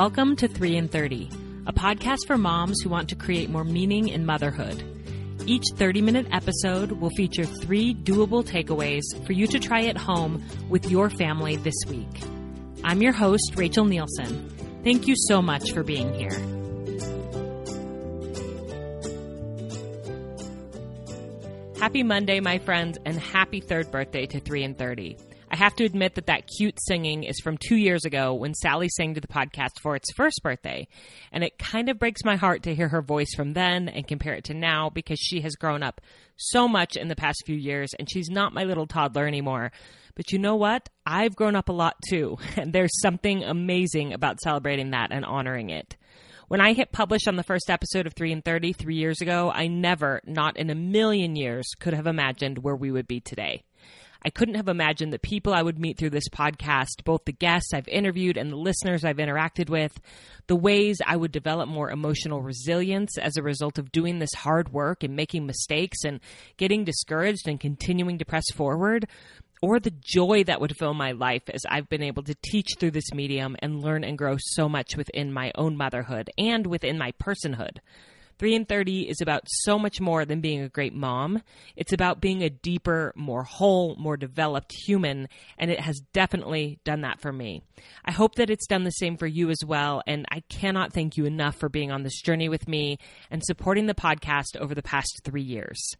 Welcome to 3 in 30, a podcast for moms who want to create more meaning in motherhood. Each 30 minute episode will feature three doable takeaways for you to try at home with your family this week. I'm your host, Rachel Nielson. Thank you so much for being here. Happy Monday, my friends, and happy third birthday to 3 in 30. I have to admit that that cute singing is from two years ago when Sally sang to the podcast for its first birthday. And it kind of breaks my heart to hear her voice from then and compare it to now because she has grown up so much in the past few years and she's not my little toddler anymore. But you know what? I've grown up a lot too. And there's something amazing about celebrating that and honoring it. When I hit publish on the first episode of 3 in 30 three years ago, I never, not in a million years, could have imagined where we would be today. I couldn't have imagined the people I would meet through this podcast, both the guests I've interviewed and the listeners I've interacted with, the ways I would develop more emotional resilience as a result of doing this hard work and making mistakes and getting discouraged and continuing to press forward, or the joy that would fill my life as I've been able to teach through this medium and learn and grow so much within my own motherhood and within my personhood. 3 in 30 is about so much more than being a great mom. It's about being a deeper, more whole, more developed human, and it has definitely done that for me. I hope that it's done the same for you as well, and I cannot thank you enough for being on this journey with me and supporting the podcast over the past three years.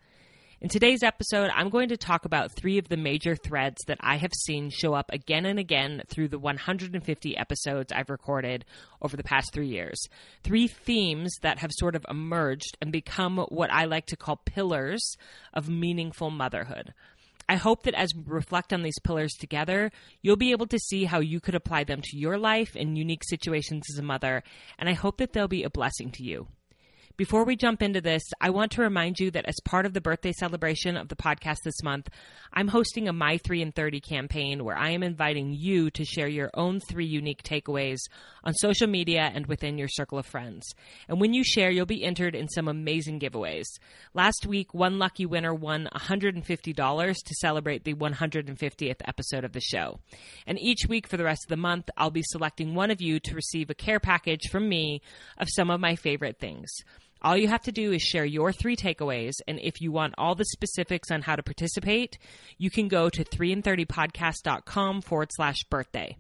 In today's episode, I'm going to talk about three of the major threads that I have seen show up again and again through the 150 episodes I've recorded over the past three years. Three themes that have sort of emerged and become what I like to call pillars of meaningful motherhood. I hope that as we reflect on these pillars together, you'll be able to see how you could apply them to your life in unique situations as a mother, and I hope that they'll be a blessing to you. Before we jump into this, I want to remind you that as part of the birthday celebration of the podcast this month, I'm hosting a My 3 in 30 campaign where I am inviting you to share your own three unique takeaways on social media and within your circle of friends. And when you share, you'll be entered in some amazing giveaways. Last week, one lucky winner won $150 to celebrate the 150th episode of the show. And each week for the rest of the month, I'll be selecting one of you to receive a care package from me of some of my favorite things. All you have to do is share your three takeaways. And if you want all the specifics on how to participate, you can go to 3in30podcast.com forward slash birthday.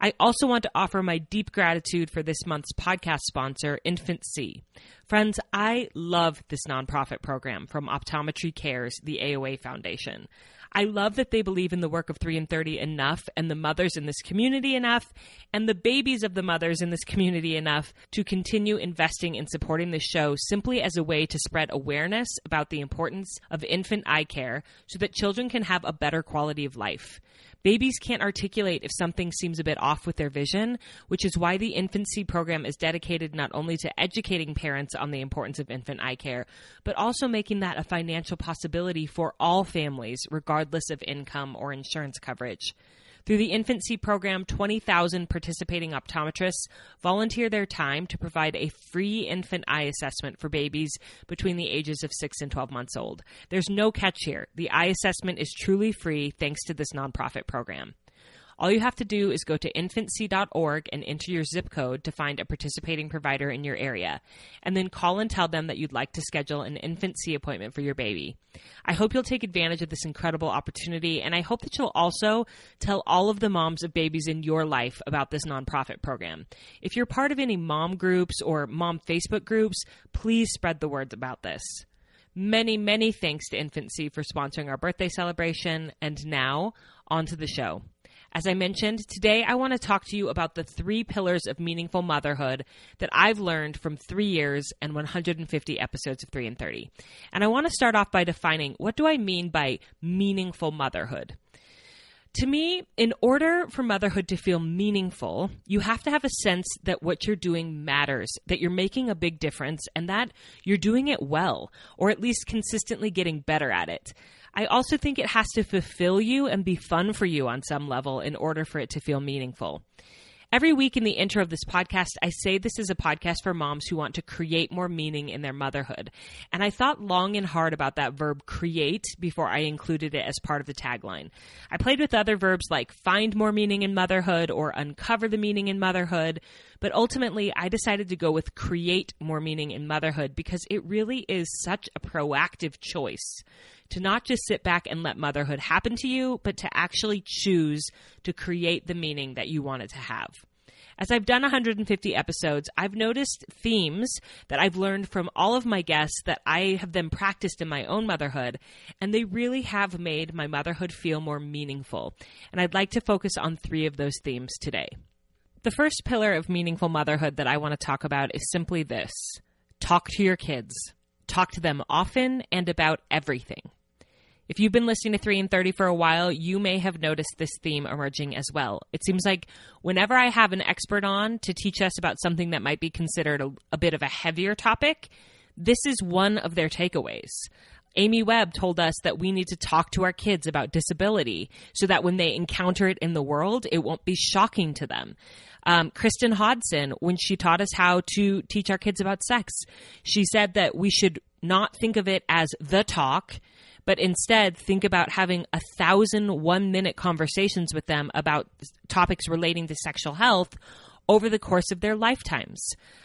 I also want to offer my deep gratitude for this month's podcast sponsor, InfantSEE. Friends, I love this nonprofit program from Optometry Cares, the AOA Foundation. I love that they believe in the work of 3 in 30 enough and the mothers in this community enough and the babies of the mothers in this community enough to continue investing in supporting this show simply as a way to spread awareness about the importance of infant eye care so that children can have a better quality of life. Babies can't articulate if something seems a bit off with their vision, which is why the InfantSEE program is dedicated not only to educating parents on the importance of infant eye care, but also making that a financial possibility for all families, regardless of income or insurance coverage. Through the InfantSEE program, 20,000 participating optometrists volunteer their time to provide a free infant eye assessment for babies between the ages of 6 and 12 months old. There's no catch here. The eye assessment is truly free thanks to this nonprofit program. All you have to do is go to infantsee.org and enter your zip code to find a participating provider in your area, and then call and tell them that you'd like to schedule an InfantSEE appointment for your baby. I hope you'll take advantage of this incredible opportunity, and I hope that you'll also tell all of the moms of babies in your life about this nonprofit program. If you're part of any mom groups or mom Facebook groups, please spread the word about this. Many, many thanks to InfantSEE for sponsoring our birthday celebration, and now on to the show. As I mentioned, today I want to talk to you about the three pillars of meaningful motherhood that I've learned from three years and 150 episodes of 3 in 30. And I want to start off by defining what do I mean by meaningful motherhood? To me, in order for motherhood to feel meaningful, you have to have a sense that what you're doing matters, that you're making a big difference, and that you're doing it well, or at least consistently getting better at it. I also think it has to fulfill you and be fun for you on some level in order for it to feel meaningful. Every week in the intro of this podcast, I say this is a podcast for moms who want to create more meaning in their motherhood. And I thought long and hard about that verb create before I included it as part of the tagline. I played with other verbs like find more meaning in motherhood or uncover the meaning in motherhood, but ultimately I decided to go with create more meaning in motherhood because it really is such a proactive choice to not just sit back and let motherhood happen to you, but to actually choose to create the meaning that you want it to have. As I've done 150 episodes, I've noticed themes that I've learned from all of my guests that I have then practiced in my own motherhood, and they really have made my motherhood feel more meaningful. And I'd like to focus on three of those themes today. The first pillar of meaningful motherhood that I want to talk about is simply this talk to your kids. Talk to them often and about everything. If you've been listening to 3 in 30 for a while, you may have noticed this theme emerging as well. It seems like whenever I have an expert on to teach us about something that might be considered a, a bit of a heavier topic, this is one of their takeaways. Amy Webb told us that we need to talk to our kids about disability so that when they encounter it in the world, it won't be shocking to them. Um, Kristen Hodson, when she taught us how to teach our kids about sex, she said that we should not think of it as the talk but instead think about having a thousand one minute conversations with them about topics relating to sexual health over the course of their lifetimes.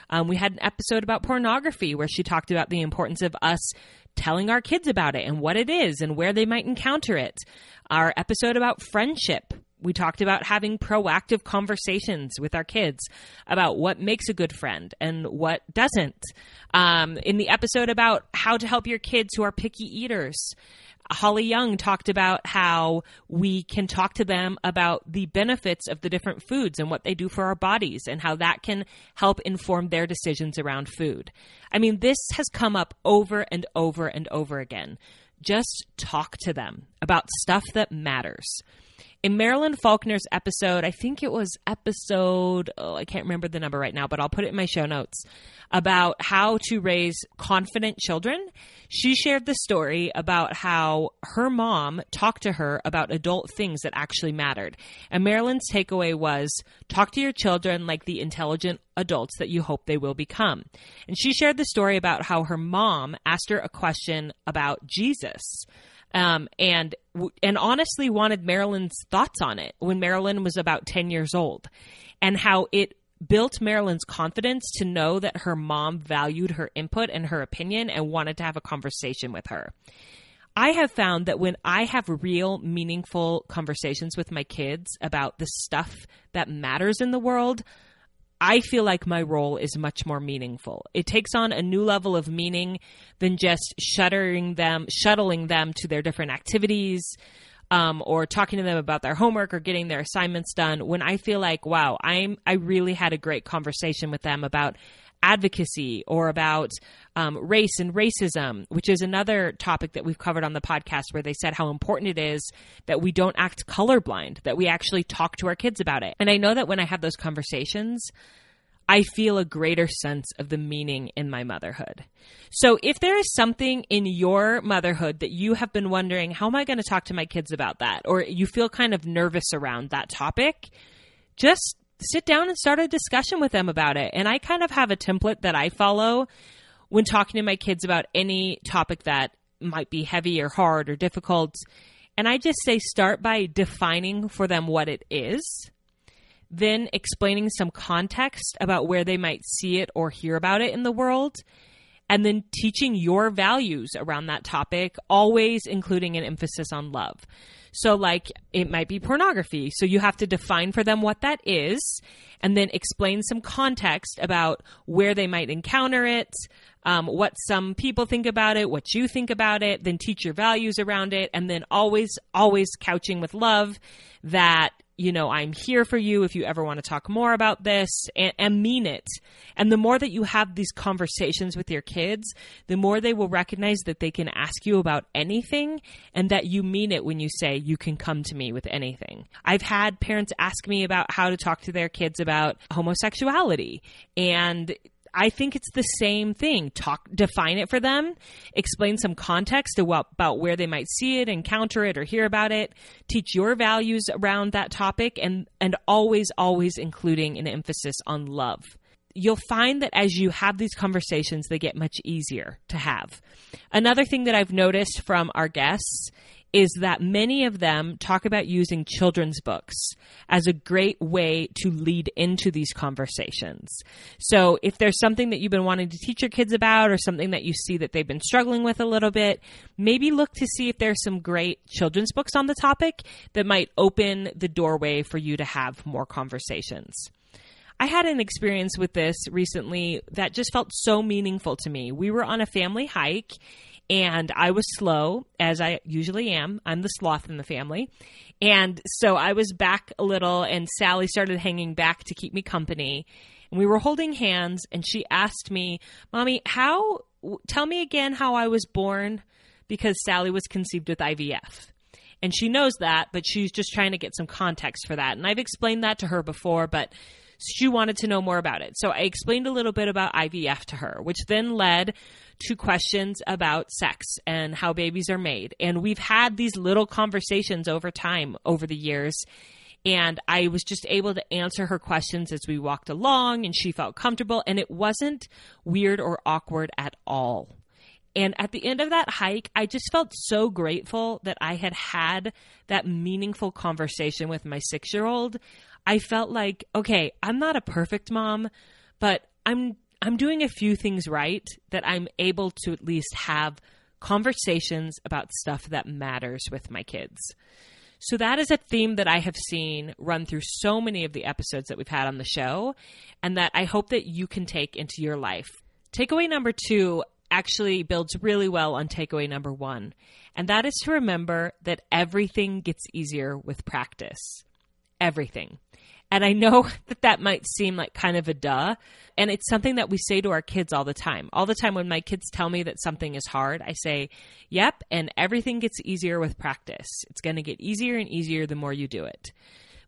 Um, we had an episode about pornography where she talked about the importance of us telling our kids about it and what it is and where they might encounter it. Our episode about friendship we talked about having proactive conversations with our kids about what makes a good friend and what doesn't. Um, in the episode about how to help your kids who are picky eaters, Holly Young talked about how we can talk to them about the benefits of the different foods and what they do for our bodies and how that can help inform their decisions around food. I mean, this has come up over and over and over again. Just talk to them about stuff that matters. In Marilyn Faulkner's episode, I think it was episode, oh, I can't remember the number right now, but I'll put it in my show notes about how to raise confident children. She shared the story about how her mom talked to her about adult things that actually mattered. And Marilyn's takeaway was talk to your children like the intelligent adults that you hope they will become. And she shared the story about how her mom asked her a question about Jesus um, and and honestly wanted Marilyn's thoughts on it when Marilyn was about ten years old, and how it built Marilyn's confidence to know that her mom valued her input and her opinion and wanted to have a conversation with her. I have found that when I have real, meaningful conversations with my kids about the stuff that matters in the world, I feel like my role is much more meaningful. It takes on a new level of meaning than just shuttering them, shuttling them to their different activities, um, or talking to them about their homework or getting their assignments done. When I feel like, wow, I'm I really had a great conversation with them about advocacy or about um, race and racism, which is another topic that we've covered on the podcast, where they said how important it is that we don't act colorblind, that we actually talk to our kids about it. And I know that when I have those conversations, I feel a greater sense of the meaning in my motherhood. So, if there is something in your motherhood that you have been wondering, how am I going to talk to my kids about that? Or you feel kind of nervous around that topic, just sit down and start a discussion with them about it. And I kind of have a template that I follow when talking to my kids about any topic that might be heavy or hard or difficult. And I just say start by defining for them what it is, then explaining some context about where they might see it or hear about it in the world, and then teaching your values around that topic, always including an emphasis on love. So, like, it might be pornography. So, you have to define for them what that is and then explain some context about where they might encounter it, um, what some people think about it, what you think about it, then teach your values around it, and then always, always couching with love that you know, I'm here for you if you ever want to talk more about this and, and, mean it. And the more that you have these conversations with your kids, the more they will recognize that they can ask you about anything and that you mean it when you say you can come to me with anything. I've had parents ask me about how to talk to their kids about homosexuality and I think it's the same thing. Talk, define it for them, explain some context about, where they might see it, encounter it, or hear about it. Teach your values around that topic, and and always, always including an emphasis on love. You'll find that as you have these conversations, they get much easier to have. Another thing that I've noticed from our guests is that many of them talk about using children's books as a great way to lead into these conversations. So, if there's something that you've been wanting to teach your kids about or something that you see that they've been struggling with a little bit, maybe look to see if there's some great children's books on the topic that might open the doorway for you to have more conversations. I had an experience with this recently that just felt so meaningful to me. We were on a family hike and I was slow, as I usually am. I'm the sloth in the family. And so I was back a little, and Sally started hanging back to keep me company. And we were holding hands, and she asked me, Mommy, how, tell me again how I was born because Sally was conceived with IVF. And she knows that, but she's just trying to get some context for that. And I've explained that to her before, but she wanted to know more about it. So I explained a little bit about IVF to her, which then led to questions about sex and how babies are made. And we've had these little conversations over time, over the years. And I was just able to answer her questions as we walked along, and she felt comfortable. And it wasn't weird or awkward at all. And at the end of that hike, I just felt so grateful that I had had that meaningful conversation with my six year old. I felt like, okay, I'm not a perfect mom, but I'm I'm doing a few things right that I'm able to at least have conversations about stuff that matters with my kids. So that is a theme that I have seen run through so many of the episodes that we've had on the show and that I hope that you can take into your life. Takeaway number 2 actually builds really well on takeaway number 1, and that is to remember that everything gets easier with practice. Everything. And I know that that might seem like kind of a duh. And it's something that we say to our kids all the time. All the time when my kids tell me that something is hard, I say, yep, and everything gets easier with practice. It's going to get easier and easier the more you do it.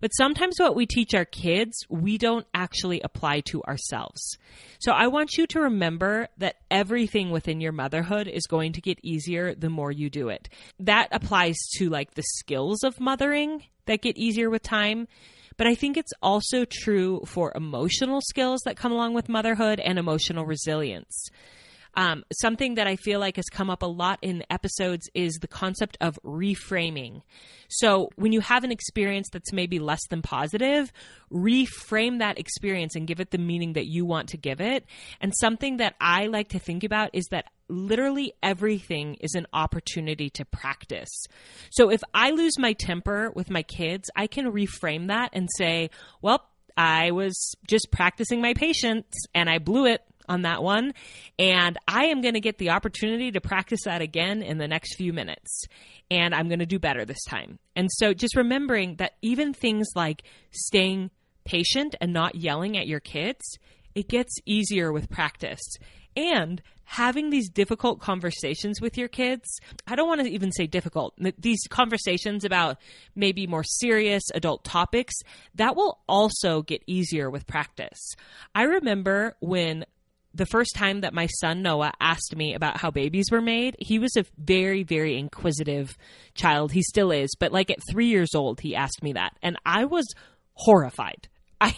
But sometimes what we teach our kids, we don't actually apply to ourselves. So I want you to remember that everything within your motherhood is going to get easier the more you do it. That applies to like the skills of mothering that get easier with time but I think it's also true for emotional skills that come along with motherhood and emotional resilience. Um, something that I feel like has come up a lot in episodes is the concept of reframing. So, when you have an experience that's maybe less than positive, reframe that experience and give it the meaning that you want to give it. And something that I like to think about is that literally everything is an opportunity to practice. So if I lose my temper with my kids, I can reframe that and say, well, I was just practicing my patience and I blew it on that one. And I am going to get the opportunity to practice that again in the next few minutes. And I'm going to do better this time. And so just remembering that even things like staying patient and not yelling at your kids, it gets easier with practice. And having these difficult conversations with your kids, I don't want to even say difficult, these conversations about maybe more serious adult topics, that will also get easier with practice. I remember when the first time that my son Noah asked me about how babies were made, he was a very, very inquisitive child. He still is, but like at three years old, he asked me that. And I was horrified. I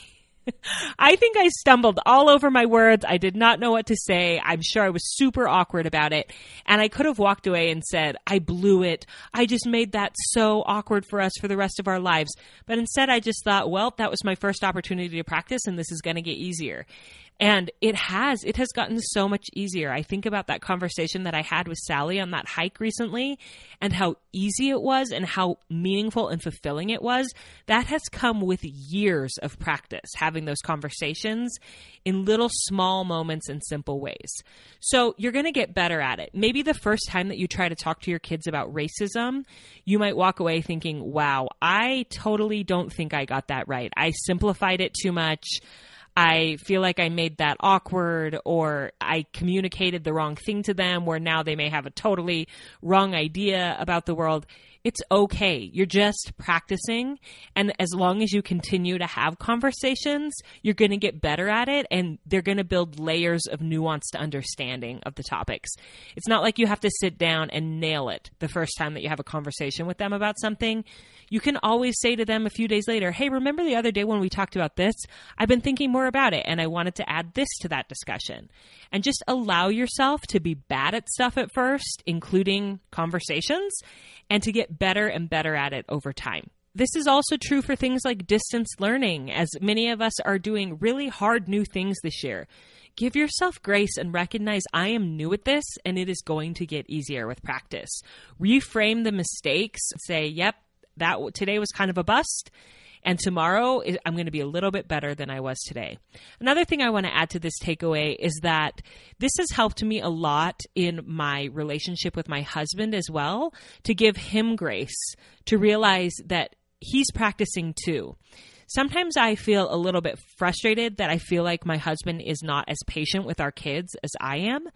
I think I stumbled all over my words. I did not know what to say. I'm sure I was super awkward about it. And I could have walked away and said, I blew it. I just made that so awkward for us for the rest of our lives. But instead, I just thought, well, that was my first opportunity to practice and this is going to get easier. And it has, it has gotten so much easier. I think about that conversation that I had with Sally on that hike recently and how easy it was and how meaningful and fulfilling it was. That has come with years of practice, having those conversations in little small moments and simple ways. So you're going to get better at it. Maybe the first time that you try to talk to your kids about racism, you might walk away thinking, wow, I totally don't think I got that right. I simplified it too much. I feel like I made that awkward or I communicated the wrong thing to them where now they may have a totally wrong idea about the world. It's okay. You're just practicing. And as long as you continue to have conversations, you're going to get better at it and they're going to build layers of nuanced understanding of the topics. It's not like you have to sit down and nail it the first time that you have a conversation with them about something. You can always say to them a few days later, Hey, remember the other day when we talked about this? I've been thinking more about it and I wanted to add this to that discussion. And just allow yourself to be bad at stuff at first, including conversations, and to get better and better at it over time. This is also true for things like distance learning, as many of us are doing really hard new things this year. Give yourself grace and recognize I am new at this and it is going to get easier with practice. Reframe the mistakes, say, yep, that today was kind of a bust and tomorrow, I'm going to be a little bit better than I was today. Another thing I want to add to this takeaway is that this has helped me a lot in my relationship with my husband as well to give him grace, to realize that he's practicing too. Sometimes I feel a little bit frustrated that I feel like my husband is not as patient with our kids as I am.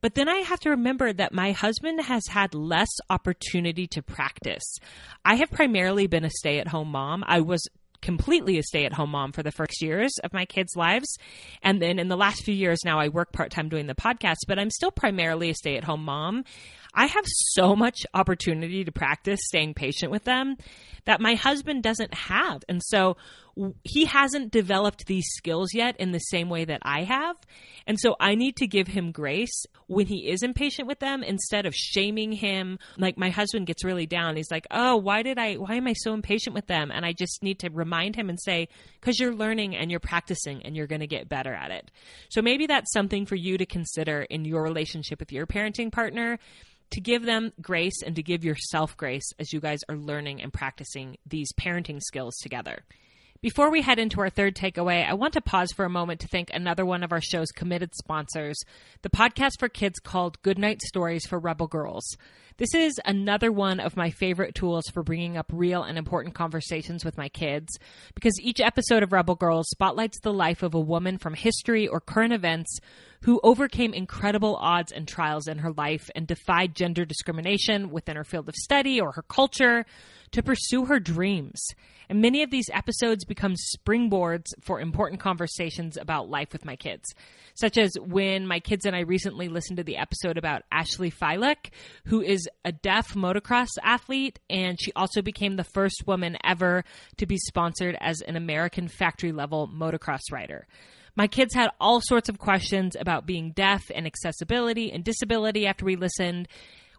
But then I have to remember that my husband has had less opportunity to practice. I have primarily been a stay at home mom. I was completely a stay at home mom for the first years of my kids' lives. And then in the last few years now, I work part time doing the podcast, but I'm still primarily a stay at home mom. I have so much opportunity to practice staying patient with them that my husband doesn't have. And so he hasn't developed these skills yet in the same way that I have. And so I need to give him grace when he is impatient with them instead of shaming him. Like my husband gets really down. He's like, "Oh, why did I why am I so impatient with them?" And I just need to remind him and say, "Cuz you're learning and you're practicing and you're going to get better at it." So maybe that's something for you to consider in your relationship with your parenting partner to give them grace and to give yourself grace as you guys are learning and practicing these parenting skills together. Before we head into our third takeaway, I want to pause for a moment to thank another one of our show's committed sponsors, the podcast for kids called Goodnight Stories for Rebel Girls. This is another one of my favorite tools for bringing up real and important conversations with my kids because each episode of Rebel Girls spotlights the life of a woman from history or current events who overcame incredible odds and trials in her life and defied gender discrimination within her field of study or her culture to pursue her dreams. And many of these episodes become springboards for important conversations about life with my kids, such as when my kids and I recently listened to the episode about Ashley Fiolek, who is a deaf motocross athlete, and she also became the first woman ever to be sponsored as an American factory level motocross rider. My kids had all sorts of questions about being deaf and accessibility and disability after we listened,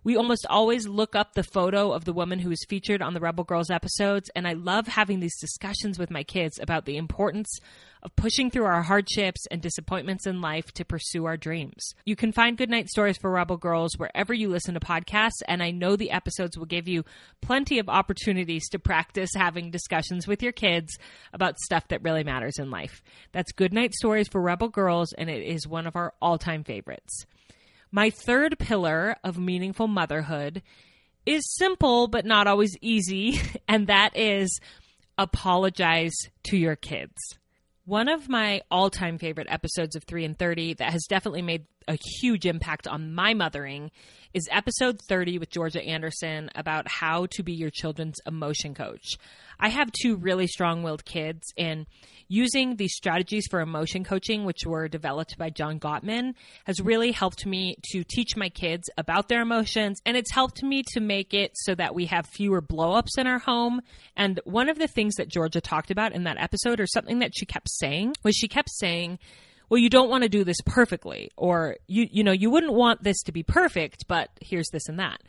we almost always look up the photo of the woman who is featured on the Rebel Girls episodes, and I love having these discussions with my kids about the importance of pushing through our hardships and disappointments in life to pursue our dreams. You can find Goodnight Stories for Rebel Girls wherever you listen to podcasts, and I know the episodes will give you plenty of opportunities to practice having discussions with your kids about stuff that really matters in life. That's Goodnight Stories for Rebel Girls, and it is one of our all time favorites. My third pillar of meaningful motherhood is simple but not always easy, and that is apologize to your kids. One of my all time favorite episodes of 3 in 30 that has definitely made a huge impact on my mothering is episode 30 with Georgia Anderson about how to be your children's emotion coach. I have two really strong willed kids, and using these strategies for emotion coaching, which were developed by John Gottman, has really helped me to teach my kids about their emotions. And it's helped me to make it so that we have fewer blowups in our home. And one of the things that Georgia talked about in that episode, or something that she kept saying, was she kept saying, well, you don't want to do this perfectly, or you, you know, you wouldn't want this to be perfect, but here's this and that.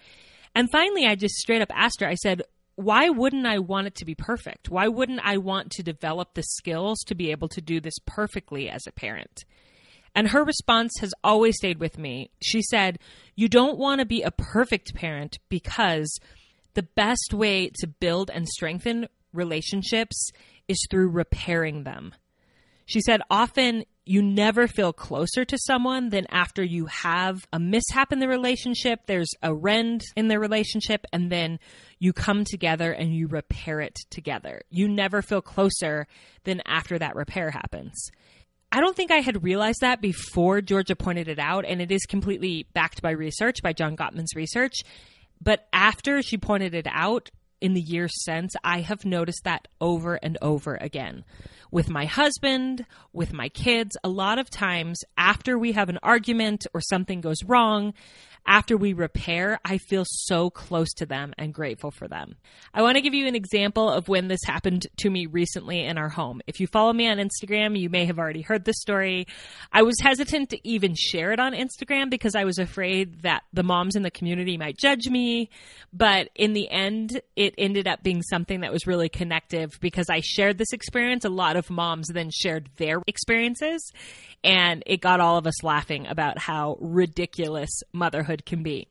And finally, I just straight up asked her, I said, why wouldn't I want it to be perfect? Why wouldn't I want to develop the skills to be able to do this perfectly as a parent? And her response has always stayed with me. She said, You don't want to be a perfect parent because the best way to build and strengthen relationships is through repairing them. She said, Often you never feel closer to someone than after you have a mishap in the relationship, there's a rend in the relationship, and then you come together and you repair it together. You never feel closer than after that repair happens. I don't think I had realized that before Georgia pointed it out, and it is completely backed by research, by John Gottman's research. But after she pointed it out in the years since, I have noticed that over and over again. With my husband, with my kids, a lot of times after we have an argument or something goes wrong, after we repair, I feel so close to them and grateful for them. I want to give you an example of when this happened to me recently in our home. If you follow me on Instagram, you may have already heard this story. I was hesitant to even share it on Instagram because I was afraid that the moms in the community might judge me. But in the end, it ended up being something that was really connective because I shared this experience. A lot of moms then shared their experiences and it got all of us laughing about how ridiculous motherhood can be.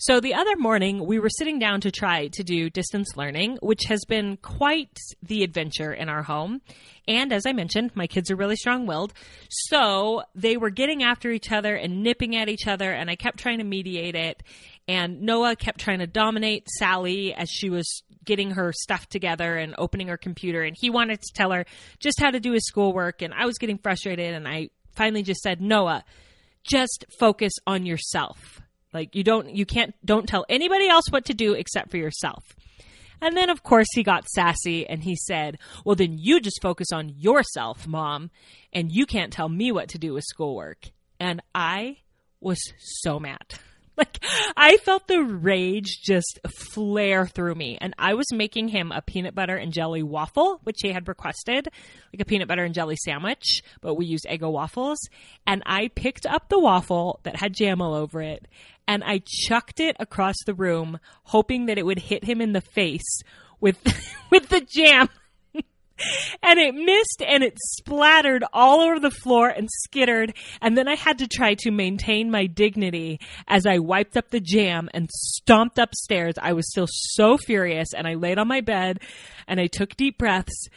So the other morning, we were sitting down to try to do distance learning, which has been quite the adventure in our home. And as I mentioned, my kids are really strong willed. So they were getting after each other and nipping at each other, and I kept trying to mediate it. And Noah kept trying to dominate Sally as she was getting her stuff together and opening her computer. And he wanted to tell her just how to do his schoolwork. And I was getting frustrated, and I finally just said, Noah, just focus on yourself. Like you don't you can't don't tell anybody else what to do except for yourself. And then of course he got sassy and he said, "Well then you just focus on yourself, mom, and you can't tell me what to do with schoolwork." And I was so mad. like I felt the rage just flare through me. And I was making him a peanut butter and jelly waffle, which he had requested, like a peanut butter and jelly sandwich, but we use Eggo waffles. And I picked up the waffle that had jam all over it and I chucked it across the room, hoping that it would hit him in the face with with the jam and it missed and it splattered all over the floor and skittered. And then I had to try to maintain my dignity as I wiped up the jam and stomped upstairs. I was still so furious and I laid on my bed and I took deep breaths.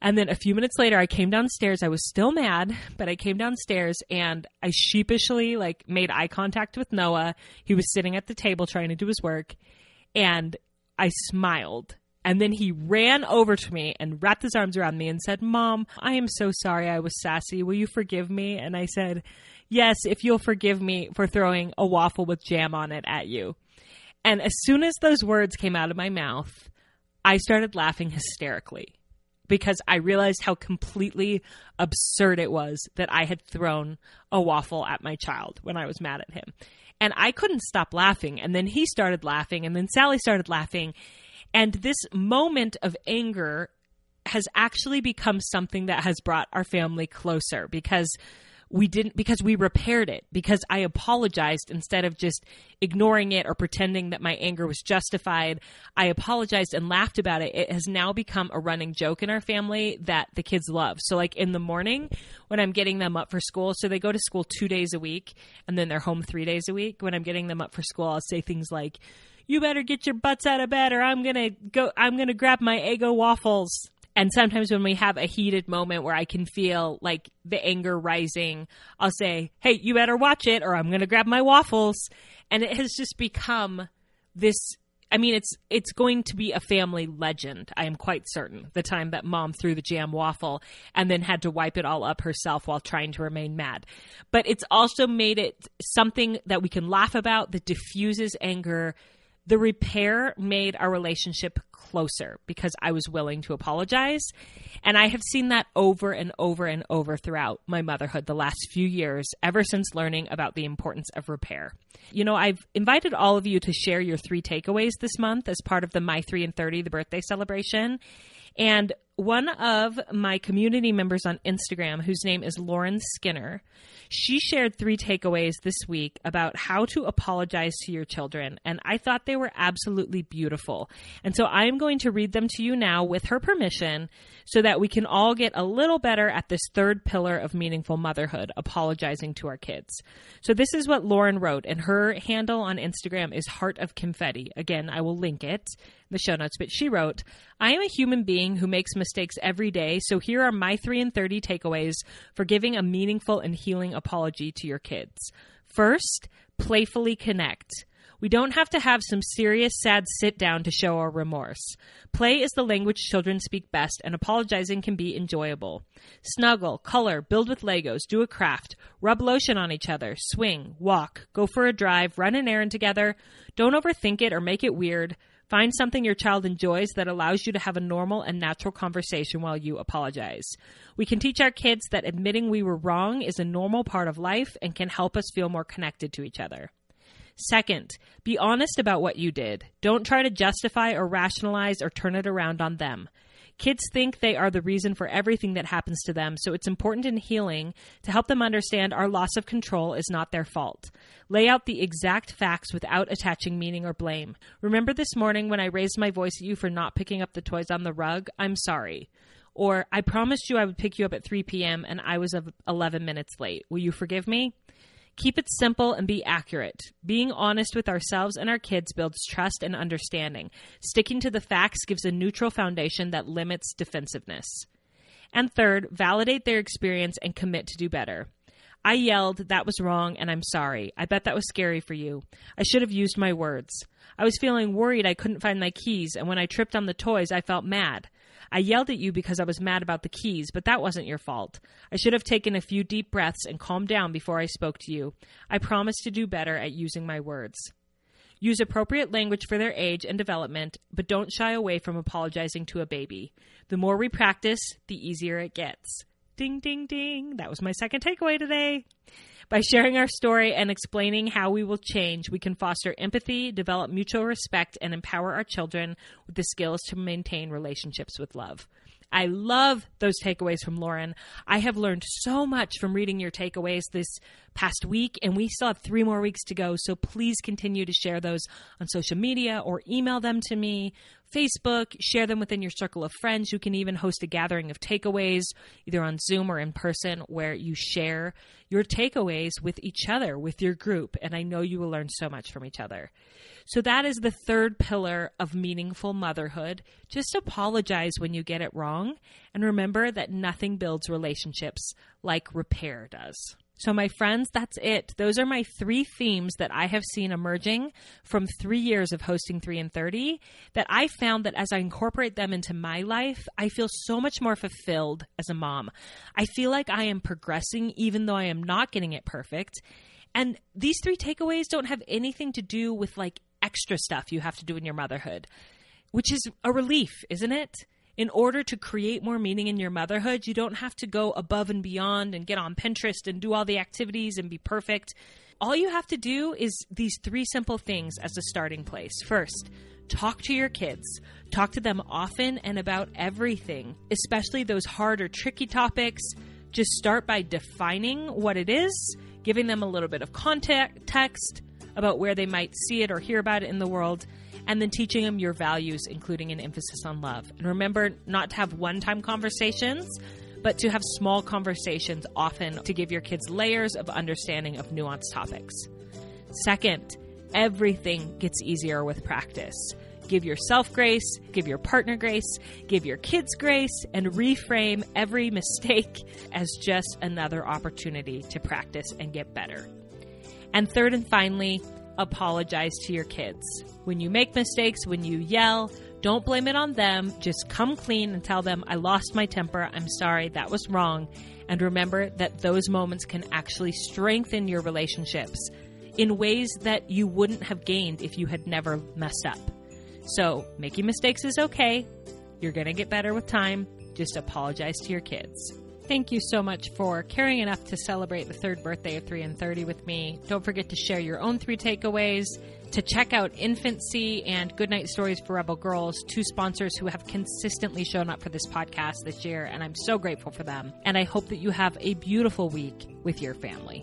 And then a few minutes later, I came downstairs. I was still mad, but I came downstairs and I sheepishly like made eye contact with Noah. He was sitting at the table trying to do his work and I smiled and then he ran over to me and wrapped his arms around me and said, Mom, I am so sorry I was sassy. Will you forgive me? And I said, Yes, if you'll forgive me for throwing a waffle with jam on it at you. And as soon as those words came out of my mouth, I started laughing hysterically because I realized how completely absurd it was that I had thrown a waffle at my child when I was mad at him. And I couldn't stop laughing. And then he started laughing, and then Sally started laughing. And this moment of anger has actually become something that has brought our family closer because we didn't because we repaired it because I apologized instead of just ignoring it or pretending that my anger was justified. I apologized and laughed about it. It has now become a running joke in our family that the kids love. So like in the morning when I'm getting them up for school, so they go to school 2 days a week and then they're home 3 days a week. When I'm getting them up for school, I'll say things like you better get your butts out of bed or I'm going to go I'm going to grab my Eggo waffles. And sometimes when we have a heated moment where I can feel like the anger rising, I'll say, "Hey, you better watch it or I'm going to grab my waffles." And it has just become this I mean, it's it's going to be a family legend. I am quite certain. The time that mom threw the jam waffle and then had to wipe it all up herself while trying to remain mad. But it's also made it something that we can laugh about that diffuses anger, the repair made our relationship closer because I was willing to apologize. And I have seen that over and over and over throughout my motherhood the last few years, ever since learning about the importance of repair. You know, I've invited all of you to share your three takeaways this month as part of the My 3 in 30, the birthday celebration. And one of my community members on Instagram, whose name is Lauren Skinner, she shared three takeaways this week about how to apologize to your children. And I thought they were absolutely beautiful. And so I'm going to read them to you now with her permission so that we can all get a little better at this third pillar of meaningful motherhood, apologizing to our kids. So this is what Lauren wrote, and her handle on Instagram is Heart of Confetti. Again, I will link it the show notes, but she wrote, I am a human being who makes mistakes every day, so here are my 3 in 30 takeaways for giving a meaningful and healing apology to your kids. First, playfully connect. We don't have to have some serious, sad sit down to show our remorse. Play is the language children speak best, and apologizing can be enjoyable. Snuggle, color, build with Legos, do a craft, rub lotion on each other, swing, walk, go for a drive, run an errand together. Don't overthink it or make it weird. Find something your child enjoys that allows you to have a normal and natural conversation while you apologize. We can teach our kids that admitting we were wrong is a normal part of life and can help us feel more connected to each other. Second, be honest about what you did. Don't try to justify or rationalize or turn it around on them. Kids think they are the reason for everything that happens to them, so it's important in healing to help them understand our loss of control is not their fault. Lay out the exact facts without attaching meaning or blame. Remember this morning when I raised my voice at you for not picking up the toys on the rug? I'm sorry. Or, I promised you I would pick you up at 3 p.m. and I was 11 minutes late. Will you forgive me? Keep it simple and be accurate. Being honest with ourselves and our kids builds trust and understanding. Sticking to the facts gives a neutral foundation that limits defensiveness. And third, validate their experience and commit to do better. I yelled, that was wrong, and I'm sorry. I bet that was scary for you. I should have used my words. I was feeling worried I couldn't find my keys, and when I tripped on the toys, I felt mad. I yelled at you because I was mad about the keys, but that wasn't your fault. I should have taken a few deep breaths and calmed down before I spoke to you. I promise to do better at using my words. Use appropriate language for their age and development, but don't shy away from apologizing to a baby. The more we practice, the easier it gets. Ding, ding, ding. That was my second takeaway today. By sharing our story and explaining how we will change, we can foster empathy, develop mutual respect, and empower our children with the skills to maintain relationships with love. I love those takeaways from Lauren. I have learned so much from reading your takeaways this past week, and we still have three more weeks to go. So please continue to share those on social media or email them to me. Facebook, share them within your circle of friends. You can even host a gathering of takeaways, either on Zoom or in person, where you share your takeaways with each other, with your group. And I know you will learn so much from each other. So that is the third pillar of meaningful motherhood. Just apologize when you get it wrong. And remember that nothing builds relationships like repair does. So, my friends, that's it. Those are my three themes that I have seen emerging from three years of hosting 3 in 30 that I found that as I incorporate them into my life, I feel so much more fulfilled as a mom. I feel like I am progressing even though I am not getting it perfect. And these three takeaways don't have anything to do with like extra stuff you have to do in your motherhood, which is a relief, isn't it? In order to create more meaning in your motherhood, you don't have to go above and beyond and get on Pinterest and do all the activities and be perfect. All you have to do is these three simple things as a starting place. First, talk to your kids. Talk to them often and about everything, especially those hard or tricky topics. Just start by defining what it is, giving them a little bit of context about where they might see it or hear about it in the world, and then teaching them your values, including an emphasis on love. And remember not to have one time conversations, but to have small conversations often to give your kids layers of understanding of nuanced topics. Second, everything gets easier with practice. Give yourself grace, give your partner grace, give your kids grace, and reframe every mistake as just another opportunity to practice and get better. And third and finally, apologize to your kids. When you make mistakes, when you yell, don't blame it on them. Just come clean and tell them, I lost my temper. I'm sorry. That was wrong. And remember that those moments can actually strengthen your relationships in ways that you wouldn't have gained if you had never messed up. So, making mistakes is okay. You're going to get better with time. Just apologize to your kids. Thank you so much for caring enough to celebrate the third birthday of 3 in 30 with me. Don't forget to share your own three takeaways, to check out InfantSEE and Goodnight Stories for Rebel Girls, two sponsors who have consistently shown up for this podcast this year, and I'm so grateful for them. And I hope that you have a beautiful week with your family.